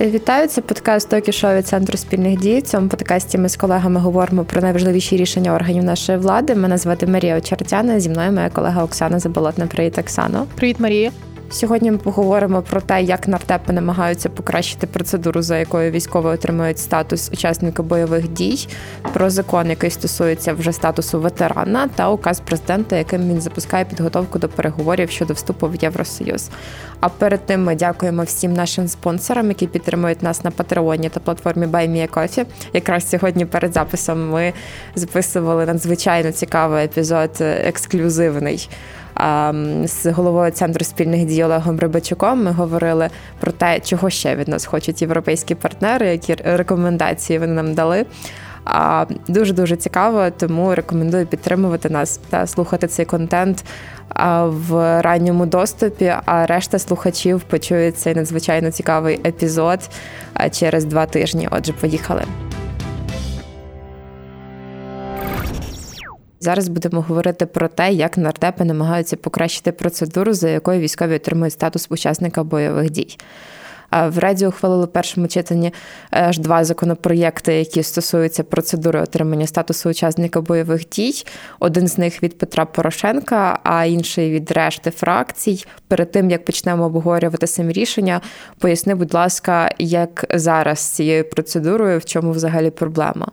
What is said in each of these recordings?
Вітаю, це подкаст «Токі шоу від центру спільних дій. В цьому подкасті ми з колегами говоримо про найважливіші рішення органів нашої влади. Мене звати Марія Очертяна. Зі мною моя колега Оксана Заболотна. Привіт, Оксано. Привіт, Марія. Сьогодні ми поговоримо про те, як нардепи намагаються покращити процедуру, за якою військові отримують статус учасника бойових дій, про закон, який стосується вже статусу ветерана, та указ президента, яким він запускає підготовку до переговорів щодо вступу в Євросоюз. А перед тим ми дякуємо всім нашим спонсорам, які підтримують нас на Патреоні та платформі BuyMeACoffee. Якраз сьогодні перед записом ми записували надзвичайно цікавий епізод ексклюзивний з головою центру спільних дій Олегом Рибачуком. Ми говорили про те, чого ще від нас хочуть європейські партнери, які рекомендації вони нам дали. А дуже дуже цікаво, тому рекомендую підтримувати нас та слухати цей контент в ранньому доступі. А решта слухачів почують цей надзвичайно цікавий епізод через два тижні. Отже, поїхали. Зараз будемо говорити про те, як нардепи намагаються покращити процедуру, за якою військові отримують статус учасника бойових дій. В Раді ухвалили в першому читанні аж два законопроєкти, які стосуються процедури отримання статусу учасника бойових дій. Один з них від Петра Порошенка, а інший від решти фракцій. Перед тим як почнемо обговорювати самі рішення, поясни, будь ласка, як зараз з цією процедурою, в чому взагалі проблема?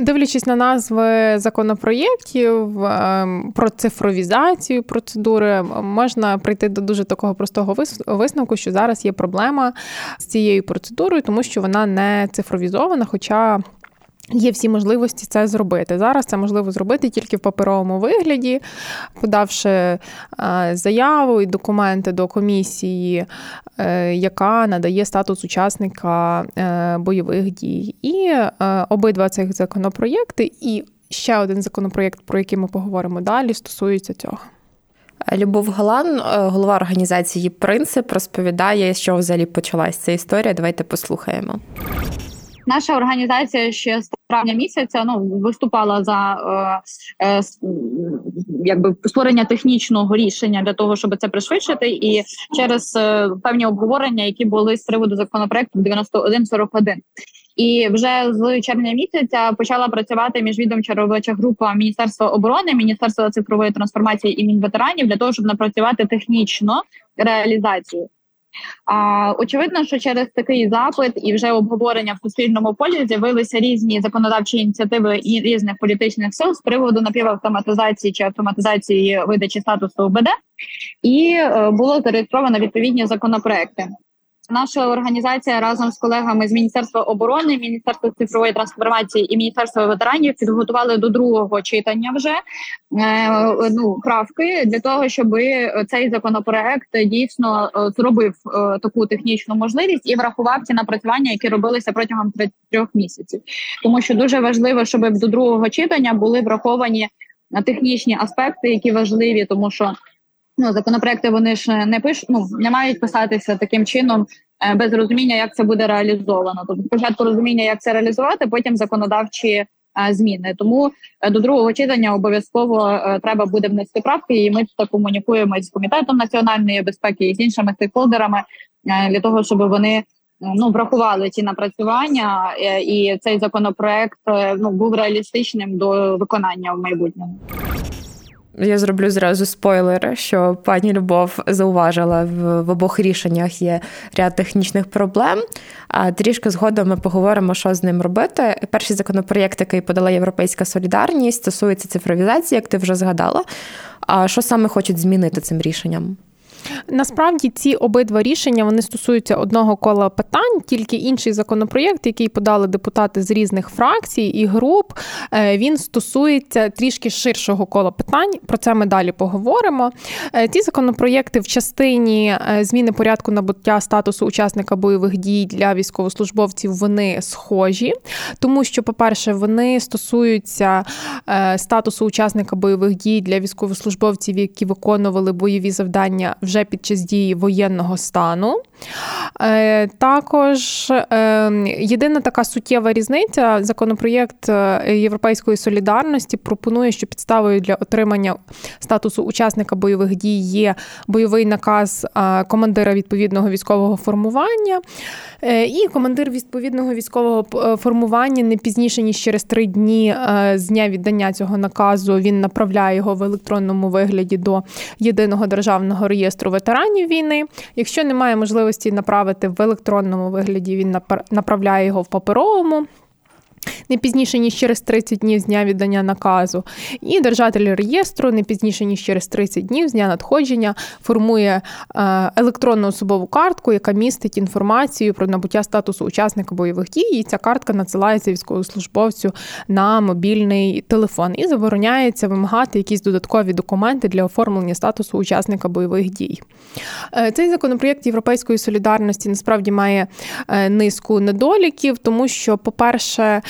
Дивлячись на назви законопроєктів ем, про цифровізацію процедури, можна прийти до дуже такого простого висновку, що зараз є проблема з цією процедурою, тому що вона не цифровізована. Хоча Є всі можливості це зробити. Зараз це можливо зробити тільки в паперовому вигляді, подавши е, заяву і документи до комісії, е, яка надає статус учасника е, бойових дій. І обидва цих законопроєкти, і ще один законопроєкт, про який ми поговоримо далі, стосуються цього. Любов Галан, голова організації Принцип, розповідає, що взагалі почалася ця історія. Давайте послухаємо. Наша організація ще з травня місяця ну виступала за е, е, якби створення технічного рішення для того, щоб це пришвидшити, і через е, певні обговорення, які були з приводу законопроекту 9141. І вже з червня місяця почала працювати міжвідомча робоча група Міністерства оборони, Міністерства цифрової трансформації і Мінветеранів для того, щоб напрацювати технічно реалізацію. Очевидно, що через такий запит і вже обговорення в суспільному полі з'явилися різні законодавчі ініціативи і різних політичних сил з приводу напівавтоматизації чи автоматизації видачі статусу ОБД, і е, було зареєстровано відповідні законопроекти. Наша організація разом з колегами з міністерства оборони, міністерства цифрової трансформації і міністерства ветеранів підготували до другого читання вже е, ну правки для того, щоб цей законопроект дійсно е, зробив е, таку технічну можливість і врахував ці напрацювання, які робилися протягом трьох місяців. Тому що дуже важливо, щоб до другого читання були враховані технічні аспекти, які важливі, тому що ну законопроекти вони ж не пишуть, ну не мають писатися таким чином е, без розуміння, як це буде реалізовано. Тобто, спочатку розуміння, як це реалізувати, потім законодавчі е, зміни. Тому е, до другого читання обов'язково треба буде внести правки, і ми це комунікуємо з комітетом національної безпеки і з іншими стейкхолдерами для того, щоб вони. Ну, врахували ці напрацювання, і цей законопроект ну був реалістичним до виконання в майбутньому. Я зроблю зразу спойлер, що пані Любов зауважила в, в обох рішеннях є ряд технічних проблем. А трішки згодом ми поговоримо, що з ним робити. Перший законопроєкт, який подала Європейська Солідарність, стосується цифровізації, як ти вже згадала. А що саме хочуть змінити цим рішенням? Насправді ці обидва рішення вони стосуються одного кола питань, тільки інший законопроєкт, який подали депутати з різних фракцій і груп, е, він стосується трішки ширшого кола питань. Про це ми далі поговоримо. Е, ці законопроєкти в частині е, зміни порядку набуття статусу учасника бойових дій для військовослужбовців вони схожі, тому що, по-перше, вони стосуються статусу учасника бойових дій для військовослужбовців, які виконували бойові завдання вже під час дії воєнного стану. Е, також ем, єдина така суттєва різниця: законопроєкт е, Європейської солідарності пропонує, що підставою для отримання статусу учасника бойових дій є бойовий наказ командира відповідного військового формування. І командир відповідного військового формування не пізніше ніж через три дні з дня віддання цього наказу він направляє його в електронному вигляді до єдиного державного реєстру ветеранів війни. Якщо немає можливості направити в електронному вигляді, він направляє його в паперовому не пізніше ніж через 30 днів з дня віддання наказу, і держатель реєстру не пізніше ніж через 30 днів з дня надходження формує е, електронну особову картку, яка містить інформацію про набуття статусу учасника бойових дій. І ця картка надсилається військовослужбовцю на мобільний телефон і забороняється вимагати якісь додаткові документи для оформлення статусу учасника бойових дій. Е, цей законопроєкт Європейської солідарності насправді має е, низку недоліків, тому що, по-перше,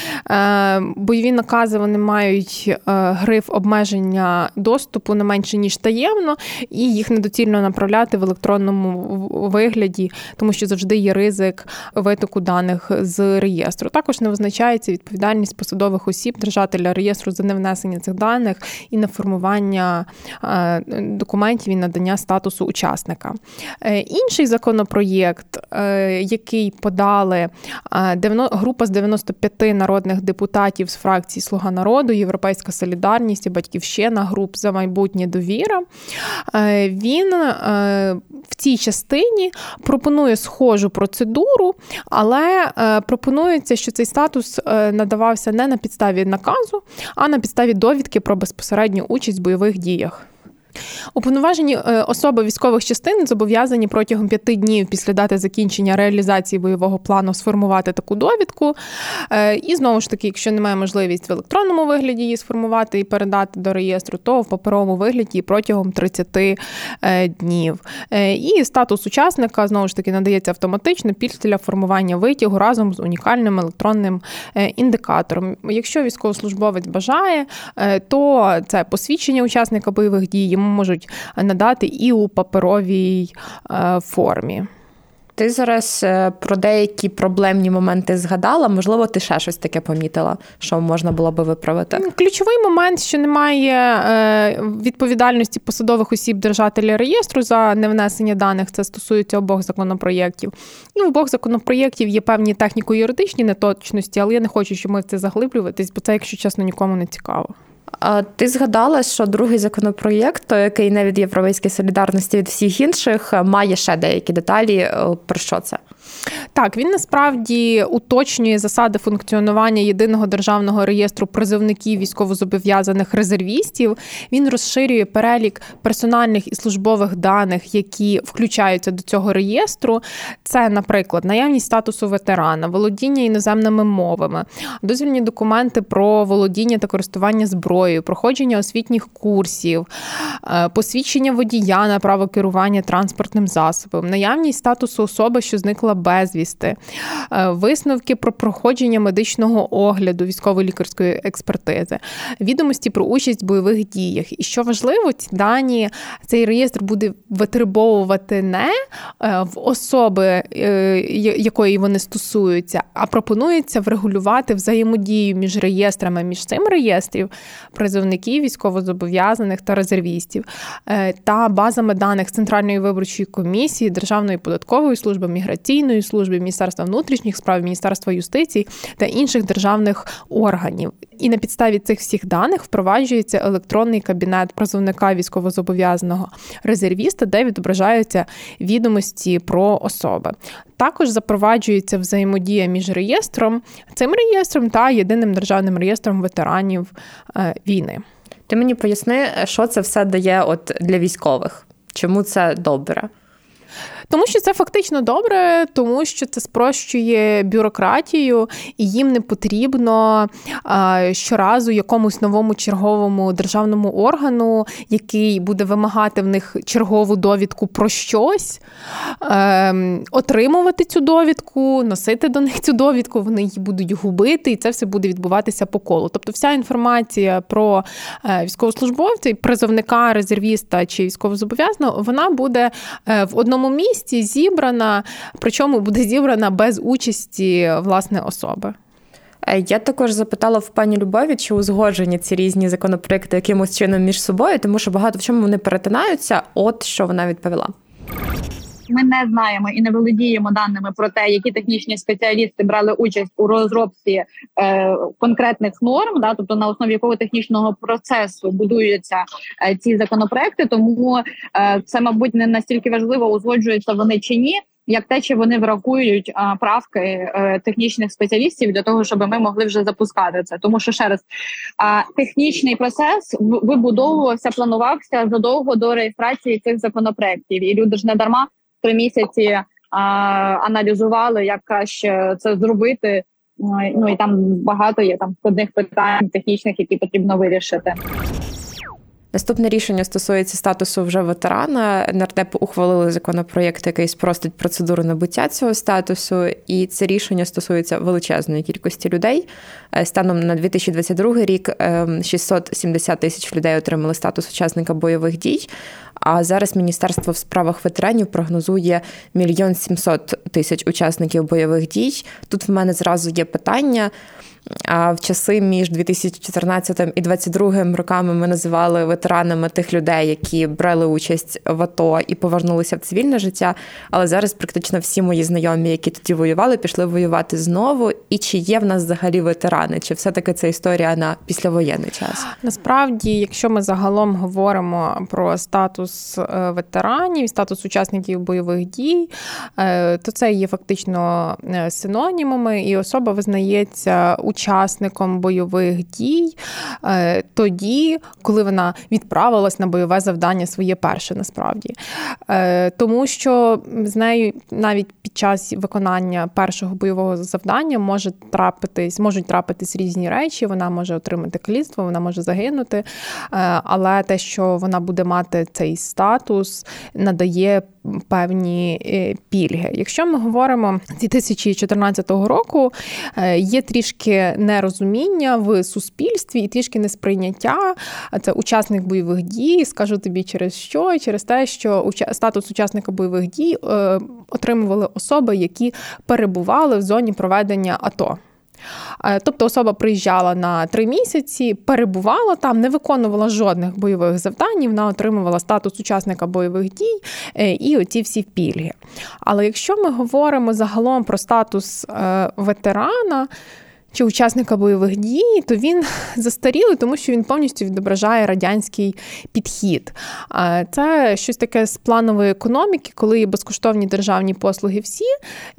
бойові накази вони мають е, гриф обмеження доступу не менше ніж таємно, і їх недоцільно направляти в електронному вигляді, тому що завжди є ризик витоку даних з реєстру. Також не визначається відповідальність посадових осіб держателя реєстру за невнесення цих даних і на формування е, документів і надання статусу учасника. Інший законопроєкт, який подали група з 95 народних депутатів з фракції Слуга народу, Європейська Солідарність і Батьківщина, груп за майбутнє довіра. Е, він е, в цій частині пропонує схожу процедуру, але е, пропонується, що цей статус надавався не на підставі наказу, а на підставі довідки про безпосередню участь в бойових діях. Уповноважені е, особи військових частин зобов'язані протягом п'яти днів після дати закінчення реалізації бойового плану сформувати таку довідку. Е, і знову ж таки, якщо немає можливості в електронному вигляді її сформувати і передати до реєстру, то в паперовому вигляді протягом 30 е, днів. І статус учасника знову ж таки надається автоматично після формування витягу разом з унікальним електронним індикатором. Якщо військовослужбовець бажає, то це посвідчення учасника бойових дій можуть надати і у паперовій е, формі. Ти зараз е, про деякі проблемні моменти згадала, можливо, ти ще щось таке помітила, що можна було би виправити. Ключовий момент, що немає е, відповідальності посадових осіб держателя реєстру за невнесення даних, це стосується обох законопроєктів. І в обох законопроєктів є певні техніко-юридичні неточності, але я не хочу, щоб ми в це заглиблюватись, бо це, якщо чесно, нікому не цікаво. Ти згадала, що другий законопроєкт, який не від європейської солідарності від всіх інших, має ще деякі деталі. Е, про що це? Так, він насправді уточнює засади функціонування єдиного державного реєстру призовників військовозобов'язаних резервістів. Він розширює перелік персональних і службових даних, які включаються до цього реєстру. Це, наприклад, наявність статусу ветерана, володіння іноземними мовами, дозвільні документи про володіння та користування зброєю, проходження освітніх курсів, е, посвідчення водія на право керування транспортним засобом, наявність статусу особи, що зникла безвісти, е, висновки про проходження медичного огляду, військово-лікарської експертизи, відомості про участь в бойових діях. І що важливо, ці дані цей реєстр буде витребовувати не е, в особи, е, якої вони стосуються, а пропонується врегулювати взаємодію між реєстрами, між цим реєстрів призовників, військовозобов'язаних та резервістів та базами даних Центральної виборчої комісії, Державної податкової служби міграційної міграційної служби, Міністерства внутрішніх справ, Міністерства юстиції та інших державних органів. І на підставі цих всіх даних впроваджується електронний кабінет призовника військовозобов'язаного резервіста, де відображаються відомості про особи. Також запроваджується взаємодія між реєстром, цим реєстром та єдиним державним реєстром ветеранів е, війни. Ти мені поясни, що це все дає от для військових? Чому це добре? Тому що це фактично добре, тому що це спрощує бюрократію, і їм не потрібно щоразу якомусь новому черговому державному органу, який буде вимагати в них чергову довідку про щось, ем, отримувати цю довідку, носити до них цю довідку, вони її будуть губити, і це все буде відбуватися по колу. Тобто, вся інформація про е, військовослужбовця, призовника, резервіста чи військовозобов'язаного, вона буде е, в одному місці зібрана, причому буде зібрана без участі власне особи. Е, я також запитала в пані Любові, чи узгоджені ці різні законопроекти якимось чином між собою, тому що багато в чому вони перетинаються. От що вона відповіла. Ми не знаємо і не володіємо даними про те, які технічні спеціалісти брали участь у розробці е, конкретних норм, да, тобто на основі якого технічного процесу будуються е, ці законопроекти. Тому е, це, мабуть, не настільки важливо, узгоджуються вони чи ні як те, чи вони врахують а, правки е, технічних спеціалістів для того, щоб ми могли вже запускати це. Тому що ще раз а, технічний процес вибудовувався, планувався задовго до реєстрації цих законопроектів, і люди ж не дарма три місяці а, аналізували, як краще це зробити. Ну і там багато є там складних питань технічних, які потрібно вирішити. Наступне рішення стосується статусу вже ветерана. Нардеп ухвалили законопроєкт, який спростить процедуру набуття цього статусу, і це рішення стосується величезної кількості людей. Е, станом на 2022 рік 670 ем, тисяч людей отримали статус учасника бойових дій. А зараз Міністерство в справах ветеранів прогнозує мільйон сімсот тисяч учасників бойових дій. Тут в мене зразу є питання. А в часи між 2014 і 2022 роками ми називали ветеранами тих людей, які брали участь в АТО і повернулися в цивільне життя. Але зараз практично всі мої знайомі, які тоді воювали, пішли воювати знову. І чи є в нас взагалі ветерани? Чи все-таки це історія на післявоєнний час? Насправді, якщо ми загалом говоримо про статус е, ветеранів, статус учасників бойових дій, е, то це є фактично е, синонімами, і особа визнається учасником бойових дій е, тоді, коли вона відправилась на бойове завдання своє перше, насправді. Е, тому що з нею навіть під час виконання першого бойового завдання може трапитись, можуть трапитись різні речі. Вона може отримати каліцтво, вона може загинути. Е, але те, що вона буде мати цей статус, надає певні пільги. Якщо ми говоримо з 2014 року, є трішки нерозуміння в суспільстві і трішки несприйняття. Це учасник бойових дій. Скажу тобі через що? Через те, що статус учасника бойових дій е, отримували особи, які перебували в зоні проведення АТО. Е, тобто особа приїжджала на три місяці, перебувала там, не виконувала жодних бойових завдань, вона отримувала статус учасника бойових дій е, і оці всі пільги. Але якщо ми говоримо загалом про статус ветерана, чи учасника бойових дій, то він застарілий, тому що він повністю відображає радянський підхід. Це щось таке з планової економіки, коли є безкоштовні державні послуги всі,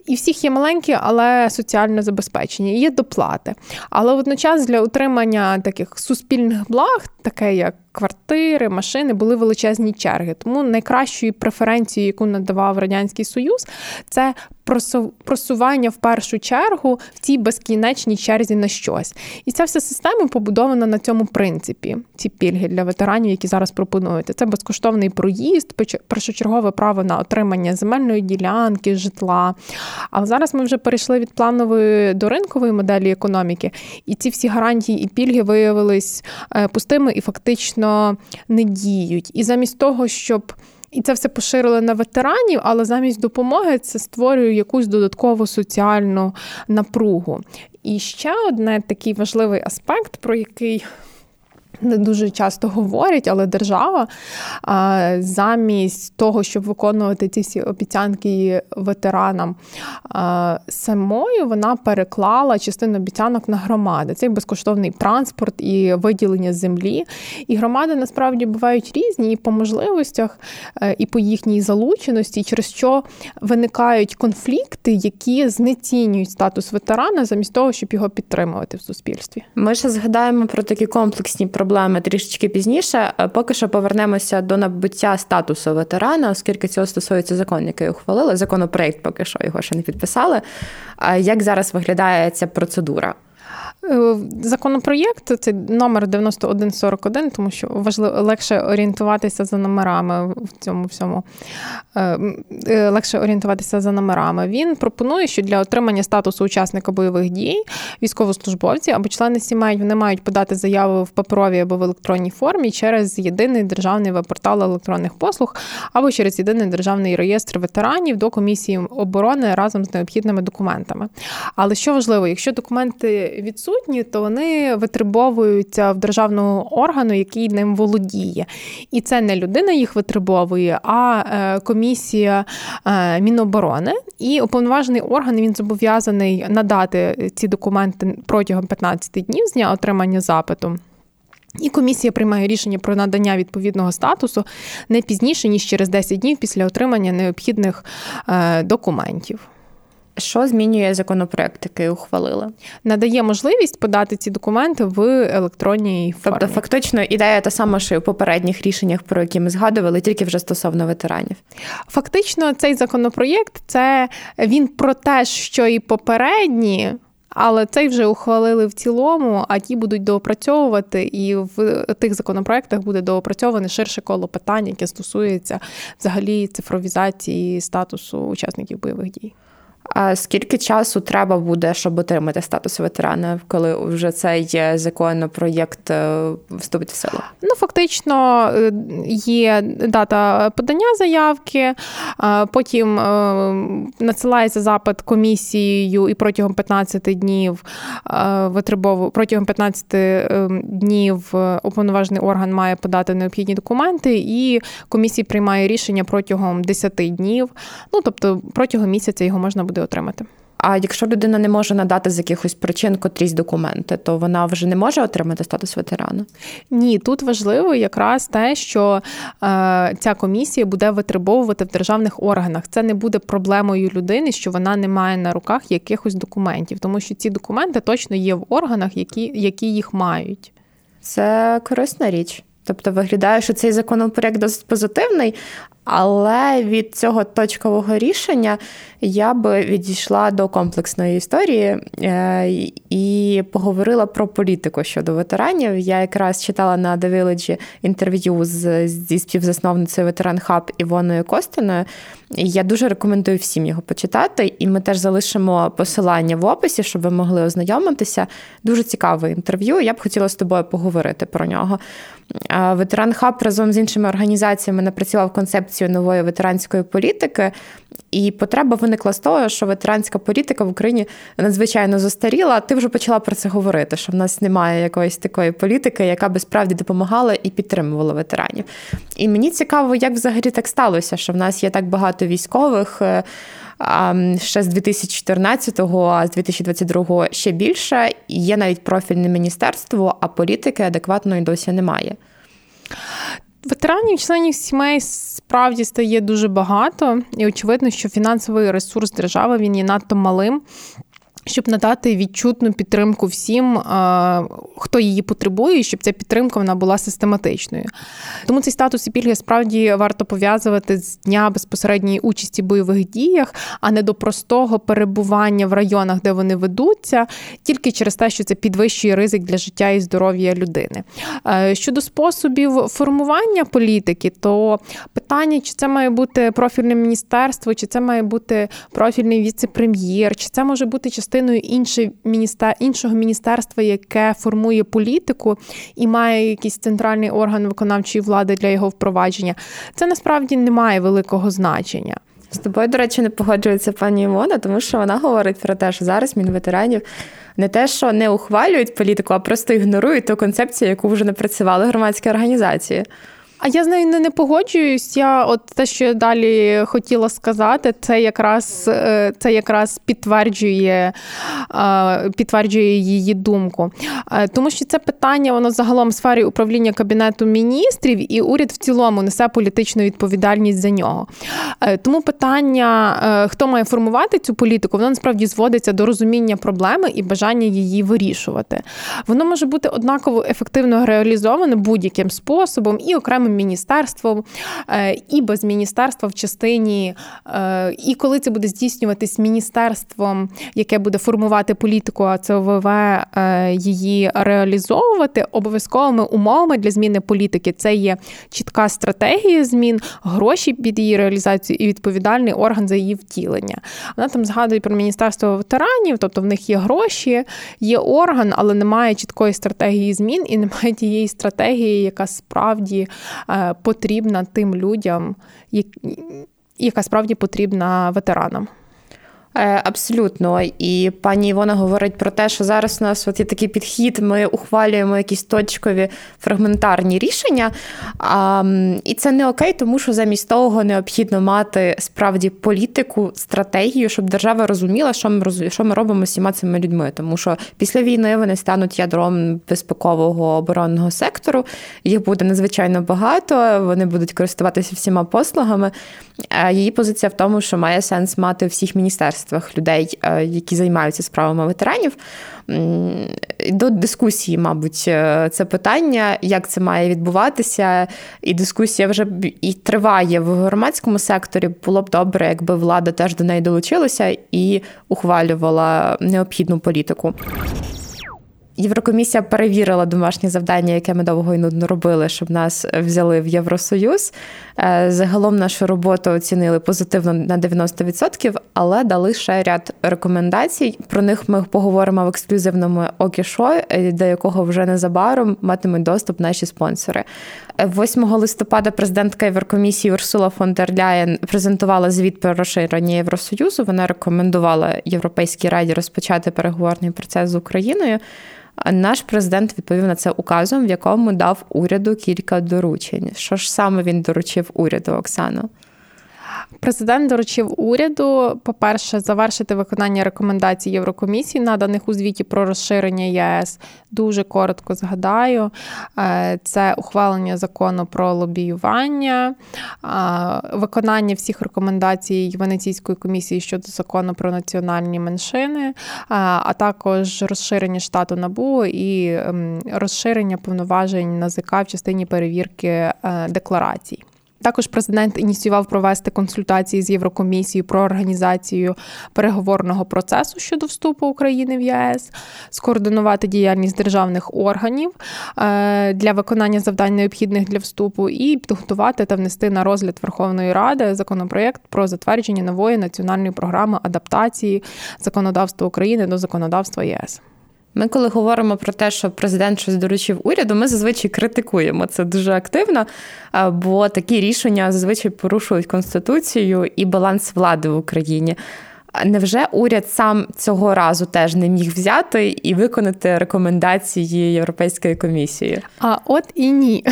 і всіх є маленькі, але соціально забезпечені. Є доплати. Але водночас для утримання таких суспільних благ, таке як квартири, машини, були величезні черги. Тому найкращою преференцією, яку надавав радянський союз, це просування в першу чергу в цій безкінечній черзі на щось. І ця вся система побудована на цьому принципі. Ці пільги для ветеранів, які зараз пропонуєте. Це безкоштовний проїзд, першочергове право на отримання земельної ділянки, житла. Але зараз ми вже перейшли від планової до ринкової моделі економіки, і ці всі гарантії і пільги виявились е, пустими і фактично не діють. І замість того, щоб і це все поширили на ветеранів, але замість допомоги це створює якусь додаткову соціальну напругу. І ще одне такий важливий аспект, про який не дуже часто говорять, але держава замість того, щоб виконувати ці всі обіцянки ветеранам самою, вона переклала частину обіцянок на громади. Це безкоштовний транспорт і виділення землі. І громади насправді бувають різні і по можливостях, е, і по їхній залученості, через що виникають конфлікти, які знецінюють статус ветерана замість того, щоб його підтримувати в суспільстві. Ми ще згадаємо про такі комплексні проблеми проблеми трішечки пізніше. Е, поки що повернемося до набуття статусу ветерана, оскільки цього стосується закон, який ухвалили. Законопроект поки що його ще не підписали. Як зараз виглядає ця процедура? Е, законопроєкт це номер 9141, тому що важливо легше орієнтуватися за номерами в цьому всьому. Е, е, легше орієнтуватися за номерами. Він пропонує, що для отримання статусу учасника бойових дій військовослужбовці або члени сімей вони мають подати заяву в паперовій або в електронній формі через єдиний державний веб-портал електронних послуг або через єдиний державний реєстр ветеранів до комісії оборони разом з необхідними документами. Але що важливо, якщо документи відсутні, то вони витребовуються в державного органу, який ним володіє. І це не людина їх витребовує, а е, комісія е, Міноборони. І уповноважений орган він зобов'язаний надати ці документи протягом 15 днів з дня отримання запиту. І комісія приймає рішення про надання відповідного статусу не пізніше ніж через 10 днів після отримання необхідних е, документів. Що змінює законопроект, який ухвалили? Надає можливість подати ці документи в електронній формі. Тобто, фактично, ідея та сама, що і у попередніх рішеннях, про які ми згадували, тільки вже стосовно ветеранів. Фактично, цей законопроєкт це він про те, що і попередні. Але цей вже ухвалили в цілому, а ті будуть доопрацьовувати, і в тих законопроектах буде доопрацьоване ширше коло питань, яке стосується взагалі цифровізації статусу учасників бойових дій. А скільки часу треба буде, щоб отримати статус ветерана, коли вже цей законопроєкт е, вступить в силу? Ну, фактично е, є дата подання заявки, потім е, надсилається запит комісією, і протягом 15 днів витребову протягом 15 днів уповноважений орган має подати необхідні документи, і комісія приймає рішення протягом 10 днів. Ну тобто протягом місяця його можна буде отримати. А якщо людина не може надати з якихось причин котрісь документи, то вона вже не може отримати статус ветерана? Ні, тут важливо якраз те, що е, ця комісія буде витребовувати в державних органах. Це не буде проблемою людини, що вона не має на руках якихось документів, тому що ці документи точно є в органах, які, які їх мають. Це корисна річ. Тобто виглядає, що цей законопроект досить позитивний, але від цього точкового рішення я би відійшла до комплексної історії е, і поговорила про політику щодо ветеранів. Я якраз читала на The Village інтерв'ю з, зі співзасновницею ветеран Хаб Івоною Костиною. Я дуже рекомендую всім його почитати, і ми теж залишимо посилання в описі, щоб ви могли ознайомитися. Дуже цікаве інтерв'ю. Я б хотіла з тобою поговорити про нього. Ветеран Хаб разом з іншими організаціями напрацював концепцію нової ветеранської політики, і потреба виникла з того, що ветеранська політика в Україні надзвичайно застаріла. Ти вже почала про це говорити, що в нас немає якоїсь такої політики, яка би справді допомагала і підтримувала ветеранів. І мені цікаво, як взагалі так сталося, що в нас є так багато військових. Е, ще з 2014-го, а з 2022-го ще більше. Є навіть профільне міністерство, а політики адекватної досі немає. Ветеранів, членів сімей справді стає дуже багато, і очевидно, що фінансовий ресурс держави він є надто малим щоб надати відчутну підтримку всім, хто її потребує, щоб ця підтримка вона була систематичною. Тому цей статус і пільги справді варто пов'язувати з дня безпосередньої участі в бойових діях, а не до простого перебування в районах, де вони ведуться, тільки через те, що це підвищує ризик для життя і здоров'я людини. Щодо способів формування політики, то питання, чи це має бути профільне міністерство, чи це має бути профільний віце-прем'єр, чи це може бути частина частиною інше міністер... іншого міністерства, яке формує політику і має якийсь центральний орган виконавчої влади для його впровадження. Це насправді не має великого значення. З тобою, до речі, не погоджується пані Івона, тому що вона говорить про те, що зараз мінветеранів не те, що не ухвалюють політику, а просто ігнорують ту концепцію, яку вже напрацювали громадські організації. А я з нею не, не погоджуюсь. Я от те, що я далі хотіла сказати, це якраз е, це якраз підтверджує е, підтверджує її думку. Е, тому що це питання, воно загалом в сфері управління кабінету міністрів, і уряд в цілому несе політичну відповідальність за нього. Тому питання, хто має формувати цю політику, воно насправді зводиться до розуміння проблеми і бажання її вирішувати. Воно може бути однаково ефективно реалізоване будь-яким способом і окремим міністерством, е, і без міністерства в частині, е, і коли це буде здійснюватись міністерством, яке буде формувати політику, а це ОВВ е, її реалізовувати обов'язковими умовами для зміни політики. Це є чітка стратегія змін, гроші під її реалізацію і відповідальний орган за її втілення. Вона там згадує про міністерство ветеранів, тобто в них є гроші, є орган, але немає чіткої стратегії змін і немає тієї стратегії, яка справді потрібна тим людям, яка справді потрібна ветеранам. Е, абсолютно, і пані Івона говорить про те, що зараз у нас от є такий підхід, ми ухвалюємо якісь точкові фрагментарні рішення. А, І це не окей, тому що замість того необхідно мати справді політику, стратегію, щоб держава розуміла, що ми що ми робимо з всіма цими людьми. Тому що після війни вони стануть ядром безпекового оборонного сектору. Їх буде надзвичайно багато. Вони будуть користуватися всіма послугами. Її позиція в тому, що має сенс мати всіх міністерств міністерствах людей, е, які займаються справами ветеранів. До дискусії, мабуть, е, це питання, як це має відбуватися, і дискусія вже і триває в громадському секторі. Було б добре, якби влада теж до неї долучилася і ухвалювала необхідну політику. Єврокомісія перевірила домашнє завдання, яке ми довго і нудно робили, щоб нас взяли в Євросоюз. Е, загалом нашу роботу оцінили позитивно на 90%, але дали ще ряд рекомендацій. Про них ми поговоримо в ексклюзивному окішо, е, до якого вже незабаром матимуть доступ наші спонсори. 8 е, листопада президентка Єврокомісії Урсула фон дер Ляєн презентувала звіт про розширення Євросоюзу. Вона рекомендувала Європейській раді розпочати переговорний процес з Україною. Наш президент відповів на це указом, в якому дав уряду кілька доручень. Що ж саме він доручив уряду, Оксано? Президент доручив уряду, по-перше, завершити виконання рекомендацій Єврокомісії, наданих у звіті про розширення ЄС. Дуже коротко згадаю, е, це ухвалення закону про лобіювання, е, виконання всіх рекомендацій Венеційської комісії щодо закону про національні меншини, е, а також розширення штату НАБУ і ем, розширення повноважень НАЗК в частині перевірки декларацій. Також президент ініціював провести консультації з Єврокомісією про організацію переговорного процесу щодо вступу України в ЄС, скоординувати діяльність державних органів е, для виконання завдань необхідних для вступу, і підготувати та внести на розгляд Верховної Ради законопроєкт про затвердження нової національної програми адаптації законодавства України до законодавства ЄС. Ми, коли говоримо про те, що президент щось доручив уряду, ми зазвичай критикуємо це дуже активно, бо такі рішення зазвичай порушують конституцію і баланс влади в Україні. Невже уряд сам цього разу теж не міг взяти і виконати рекомендації Європейської комісії? А от і ні.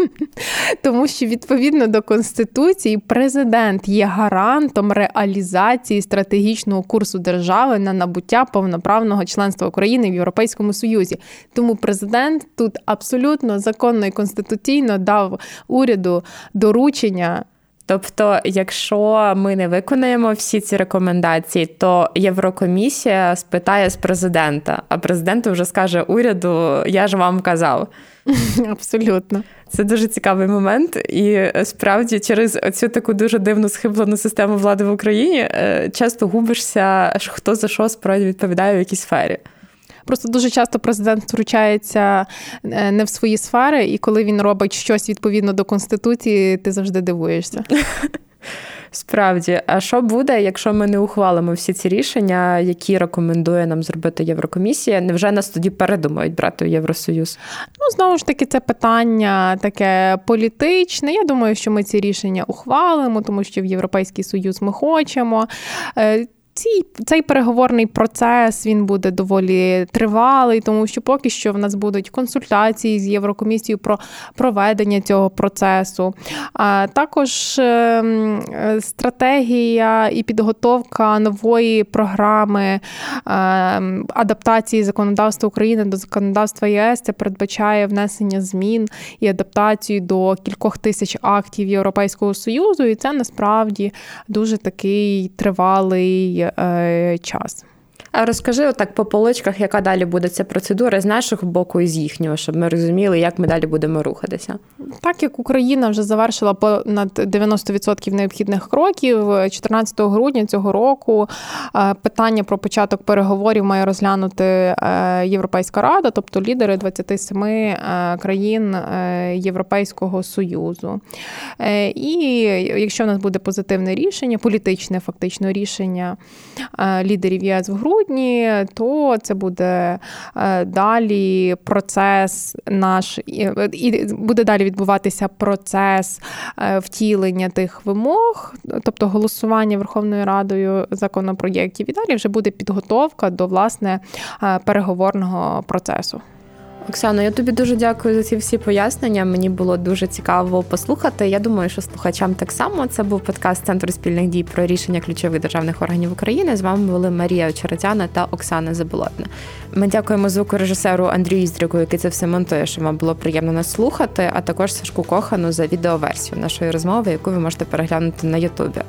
Тому що відповідно до Конституції президент є гарантом реалізації стратегічного курсу держави на набуття повноправного членства України в Європейському Союзі. Тому президент тут абсолютно законно і конституційно дав уряду доручення. Тобто, якщо ми не виконаємо всі ці рекомендації, то Єврокомісія спитає з президента, а президент вже скаже уряду: Я ж вам казав. Абсолютно, це дуже цікавий момент, і справді через цю таку дуже дивну схиблену систему влади в Україні е, часто губишся, хто за що справді відповідає в якійсь сфері. Просто дуже часто президент втручається е, не в свої сфери, і коли він робить щось відповідно до конституції, ти завжди дивуєшся. Справді, а що буде, якщо ми не ухвалимо всі ці рішення, які рекомендує нам зробити Єврокомісія? Невже нас тоді передумають брати в Євросоюз? Ну знову ж таки, це питання таке політичне. Я думаю, що ми ці рішення ухвалимо, тому що в Європейський Союз ми хочемо. Е, ці, цей переговорний процес він буде доволі тривалий, тому що поки що в нас будуть консультації з Єврокомісією про проведення цього процесу. А також ем, стратегія і підготовка нової програми ем, адаптації законодавства України до законодавства ЄС. Це передбачає внесення змін і адаптацію до кількох тисяч актів Європейського союзу, і це насправді дуже такий тривалий час. А розкажи отак по поличках, яка далі буде ця процедура з нашого боку і з їхнього, щоб ми розуміли, як ми далі будемо рухатися. Так як Україна вже завершила понад 90% необхідних кроків, 14 грудня цього року е, питання про початок переговорів має розглянути е, Європейська рада, тобто лідери 27 е, країн Європейського союзу. І якщо в нас буде позитивне рішення, політичне фактично рішення лідерів ЄС в грудні, грудні, то це буде е, далі процес наш і буде далі відбуватися процес е, втілення тих вимог, тобто голосування Верховною Радою законопроєктів. І далі вже буде підготовка до власне е, переговорного процесу. Оксано, я тобі дуже дякую за ці всі пояснення. Мені було дуже цікаво послухати. Я думаю, що слухачам так само це був подкаст Центру спільних дій про рішення ключових державних органів України. З вами були Марія Очеретяна та Оксана Заболотна. Ми дякуємо звукорежисеру Андрію Іздрику, який це все монтує, що вам було приємно нас слухати, а також Сашку Кохану за відеоверсію нашої розмови, яку ви можете переглянути на Ютубі.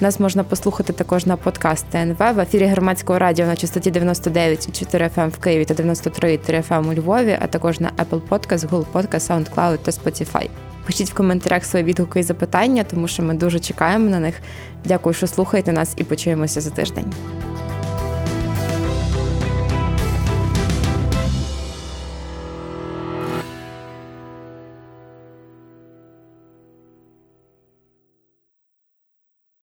Нас можна послухати також на подкаст ТНВ в ефірі громадського радіо на частоті 99,4 FM ем в Києві та 93,3 FM ем у Львові, а також на Apple Podcast, Google Podcast, SoundCloud та Spotify. Пишіть в коментарях свої відгуки і запитання, тому що ми дуже чекаємо на них. Дякую, що слухаєте нас, і почуємося за тиждень.